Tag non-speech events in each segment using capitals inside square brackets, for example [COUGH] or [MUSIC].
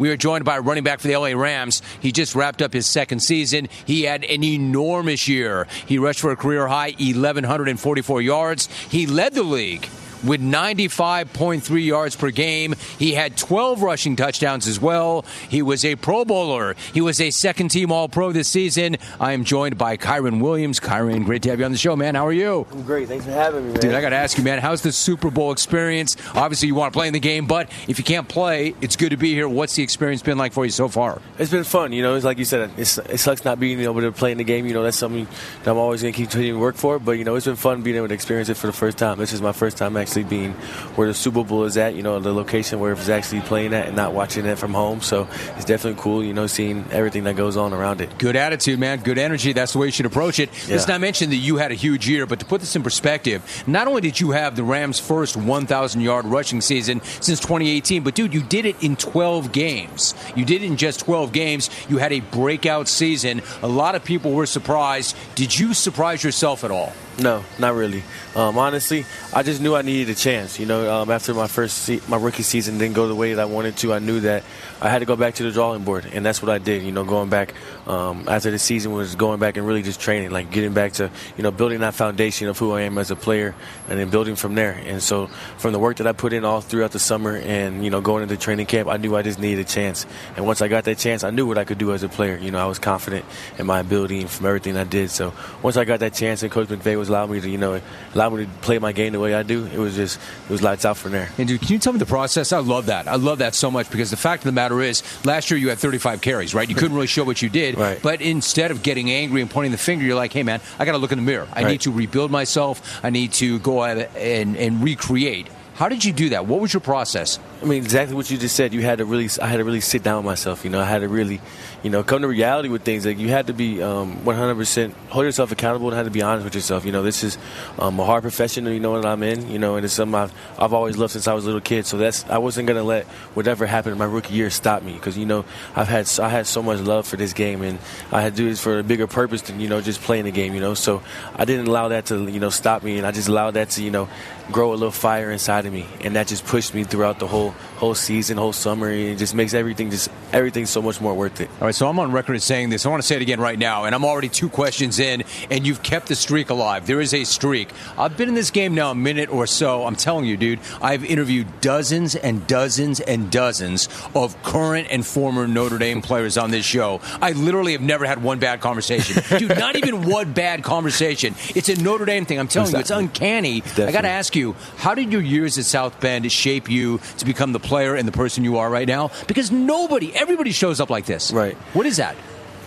We are joined by running back for the LA Rams. He just wrapped up his second season. He had an enormous year. He rushed for a career high 1,144 yards. He led the league with 95.3 yards per game. He had 12 rushing touchdowns as well. He was a Pro Bowler. He was a second team All Pro this season. I am joined by Kyren Williams. Kyren, great to have you on the show, man. How are you? I'm great. Thanks for having me, man. Dude, I got to ask you, man, how's the Super Bowl experience? Obviously, you want to play in the game, but if you can't play, it's good to be here. What's the experience been like for you so far? It's been fun. You know, it's like you said, it's, it sucks not being able to play in the game. You know, that's something that I'm always going to continue to work for. But, you know, it's been fun being able to experience it for the first time. This is my first time actually being where the Super Bowl is at, you know, the location where it's actually playing at and not watching it from home. So it's definitely cool, you know, seeing everything that goes on around it. Good attitude, man. Good energy. That's the way you should approach it. Yeah. Let's not mention that you had a huge year, but to put this in perspective, not only did you have the Rams' first 1,000 yard rushing season since 2018, but dude, you did it in 12 games. You did it in just 12 games. You had a breakout season. A lot of people were surprised. Did you surprise yourself at all? No, not really. Um, honestly, I just knew I needed a chance. You know, um, after my first se- my rookie season didn't go the way that I wanted to, I knew that I had to go back to the drawing board, and that's what I did. You know, going back um, after the season was going back and really just training, like getting back to you know building that foundation of who I am as a player, and then building from there. And so, from the work that I put in all throughout the summer, and you know going into training camp, I knew I just needed a chance. And once I got that chance, I knew what I could do as a player. You know, I was confident in my ability and from everything I did. So once I got that chance, and Coach McVay was allowing me to you know allow me to play my game the way I do, it was just it was lights out from there. And dude, can you tell me the process? I love that. I love that so much because the fact of the matter is, last year you had 35 carries, right? You couldn't really show what you did. Right. But instead of getting angry and pointing the finger, you're like, hey man, I got to look in the mirror. I Right. need to rebuild myself. I need to go out and, and recreate. How did you do that? What was your process? I mean, exactly what you just said. You had to really, I had to really sit down with myself. You know, I had to really, you know, come to reality with things. Like you had to be um, 100% hold yourself accountable and had to be honest with yourself. You know, this is um, a hard profession. You know what I'm in. You know, and it's something I've, I've always loved since I was a little kid. So that's I wasn't gonna let whatever happened in my rookie year stop me because you know I've had I had so much love for this game and I had to do this for a bigger purpose than you know just playing the game. You know, so I didn't allow that to you know stop me and I just allowed that to you know grow a little fire inside of me and that just pushed me throughout the whole whole season, whole summer. And it just makes everything just everything so much more worth it. All right, so I'm on record as saying this. I want to say it again right now, and I'm already two questions in, and you've kept the streak alive. There is a streak. I've been in this game now a minute or so. I'm telling you, dude, I've interviewed dozens and dozens and dozens of current and former Notre Dame players on this show. I literally have never had one bad conversation. [LAUGHS] dude, not even one bad conversation. It's a Notre Dame thing. I'm telling you, it's uncanny. I got to ask you, how did your years at South Bend shape you to become the player and the person you are right now? Because nobody, everybody shows up like this. Right. What is that?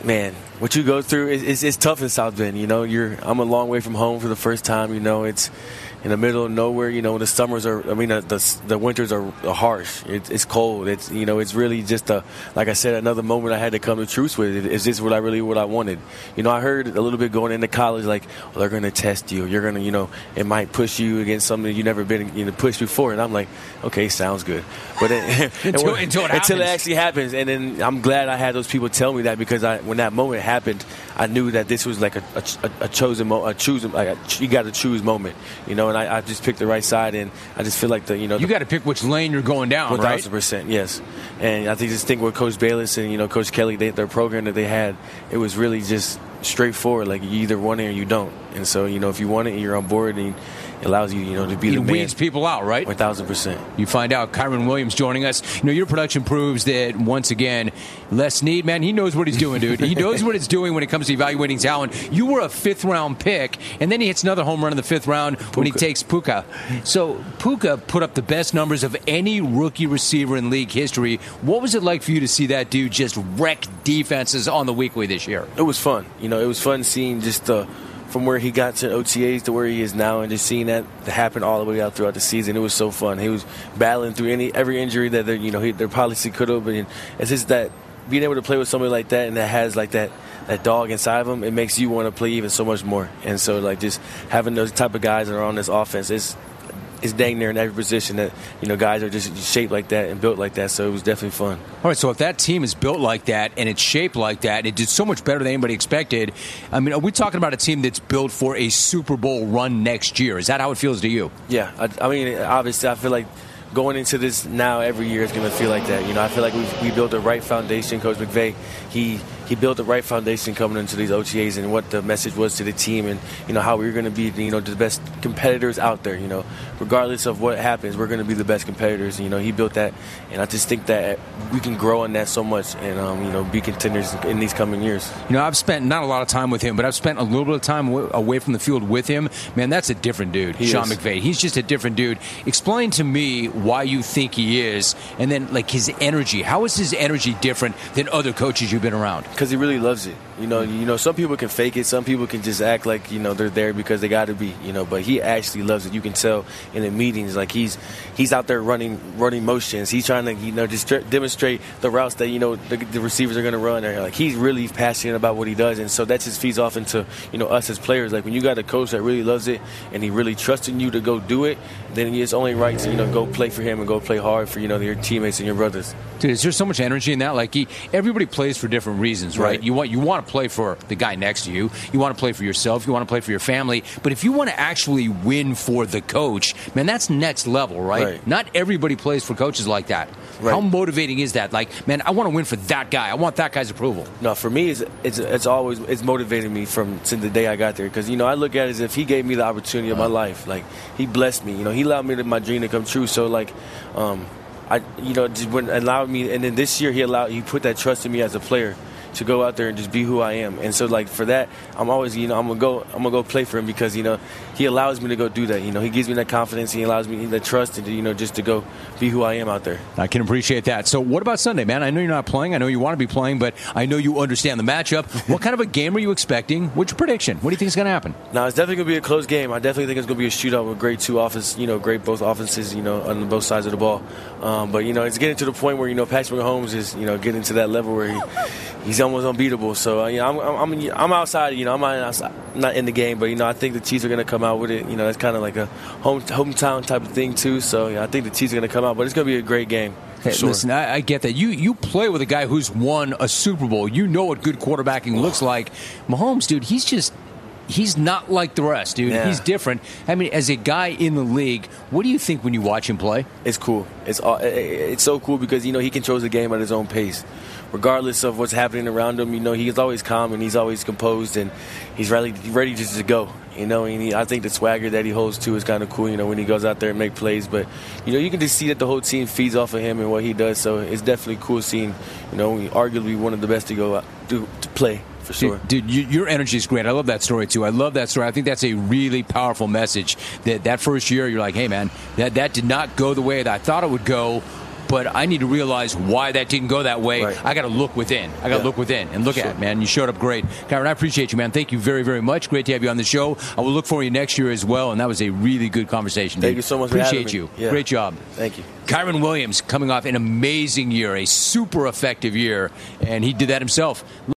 man, what you go through is it's, it's tough in South Bend. You know, you're I'm a long way from home for the first time. You know, it's in the middle of nowhere. You know, the summers are. I mean, the the, the winters are, are harsh. It, it's cold. It's you know, it's really just a like I said, another moment I had to come to truth with. Is this what I really what I wanted? You know, I heard a little bit going into college like well, they're going to test you. You're going to you know, it might push you against something you never been you know pushed before. And I'm like, okay, sounds good. But [LAUGHS] it, Until- [LAUGHS] until it happens. actually happens. And then I'm glad I had those people tell me that because I, when that moment happened, I knew that this was like a, a, a chosen, mo- a choosing, like a, you got to choose moment, you know. And I, I just picked the right side, and I just feel like the, you know, You got to pick which lane you're going down, one right? thousand percent, yes. And I think just think with Coach Bayless and you know Coach Kelly, they, their program that they had, it was really just straightforward. Like you either want it or you don't. And so you know if you want it and you're on board, and allows you you know to be He the man. weeds people out, right? One thousand percent. You find out Kyren Williams joining us. You know, your production proves that once again, Les Snead, man, he knows what he's doing, dude. He knows what he's doing when it comes to evaluating talent. You were a fifth round pick, and then he hits another home run in the fifth round when he takes Puka. So Puka put up the best numbers of any rookie receiver in league history. What was it like for you to see that dude just wreck defenses on the weekly this year? it was fun. You know, it was fun seeing just uh, from where he got to OTAs to where he is now, and just seeing that happen all the way out throughout the season. It was so fun. He was battling through any every injury that you know he, there probably could have been. It's just that being able to play with somebody like that and that has like that that dog inside of him, it makes you want to play even so much more. And so like just having those type of guys on this offense, it's it's dang near in every position that you know guys are just shaped like that and built like that. So it was definitely fun. All right, so if that team is built like that and it's shaped like that, and it did so much better than anybody expected. I mean, are we talking about a team that's built for a Super Bowl run next year? Is that how it feels to you? Yeah, I, I mean, obviously, I feel like going into this now every year is going to feel like that. You know, I feel like we we built the right foundation. Coach McVay, he he built the right foundation coming into these OTAs and what the message was to the team and you know how we were going to be you know the best competitors out there. You know, regardless of what happens, we're going to be the best competitors. You know, he built that, and I just think that we can grow on that so much and um, you know be contenders in these coming years. You know, I've spent not a lot of time with him, but I've spent a little bit of time away from the field with him. Man, that's a different dude, he Sean is. McVay. He's just a different dude. Explain to me why you think he is, and then like his energy. How is his energy different than other coaches you've been around? Because he really loves it. You know, you know, some people can fake it. Some people can just act like you know they're there because they got to be. You know, but he actually loves it. You can tell in the meetings, like he's he's out there running running motions. He's trying to you know just demonstrate the routes that you know the, the receivers are going to run. Like he's really passionate about what he does, and so that just feeds off into you know us as players. Like when you got a coach that really loves it and he really trusts in you to go do it, then it's only right to you know go play for him and go play hard for you know your teammates and your brothers. Dude, is there so much energy in that? Like he, everybody plays for different reasons, right? Right. You want you want to play for the guy next to you. You want to play for yourself. You want to play for your family. But if you want to actually win for the coach, man, that's next level, right? Right. Not everybody plays for coaches like that. Right. How motivating is that? Like, man, I want to win for that guy. I want that guy's approval. No, for me, it's it's, it's always it's motivated me from since the day I got there. Because you know, I look at it as if he gave me the opportunity of my life. Like he blessed me. You know, he allowed me to my dream to come true. So like, um, I you know just when allowed me, and then this year he allowed he put that trust in me as a player to go out there and just be who I am. And so like for that, I'm always you know I'm gonna go I'm gonna go play for him because you know he allows me to go do that. You know, he gives me that confidence. He allows me the trust and you know just to go be who I am out there. I can appreciate that. So, what about Sunday, man? I know you're not playing. I know you want to be playing, but I know you understand the matchup. [LAUGHS] what kind of a game are you expecting? What's your prediction? What do you think is going to happen? Now it's definitely gonna be a close game. I definitely think it's gonna be a shootout with great two offense, you know, great both offenses, you know, on both sides of the ball. Um, but you know, it's getting to the point where you know Patrick Mahomes is, you know, getting to that level where he, he's almost unbeatable. So uh, you know, I'm, I'm I'm outside. You know, I'm not outside, not in the game, but you know, I think the Chiefs are gonna come out with it. You know, that's kind of like a home hometown type of thing too. So yeah, I think the Chiefs are gonna come out, but it's gonna be a great game. Hey, sure. Listen, I, I get that. You you play with a guy who's won a Super Bowl. You know what good quarterbacking looks like. Mahomes, dude, he's just he's not like the rest, dude. Yeah. He's different. I mean, as a guy in the league, what do you think when you watch him play? it's cool. It's all, it- it- it's so cool because you know he controls the game at his own pace, regardless of what's happening around him. You know he's always calm and he's always composed and he's ready ready just to go. You know, and he, I think the swagger that he holds too is kind of cool. You know, when he goes out there and make plays, but you know you can just see that the whole team feeds off of him and what he does. So it's definitely cool seeing. You know, arguably one of the best to go out, to, to play for sure. Dude, dude you, your energy is great. I love that story too. I love that story. I think that's a really powerful message. That that first year, you're like, hey man, that that did not go the way that I thought it would go. But I need to realize why that didn't go that way. Right. I got to look within. I got to Yeah. look within and look Sure. at it, man. You showed up great, Kyren. I appreciate you, man. Thank you very, very much. Great to have you on the show. I will look for you next year as well. And that was a really good conversation. Thank dude. you so much Appreciate you. Yeah. Great job. Thank you. Kyren Williams coming off an amazing year, a super effective year, and he did that himself.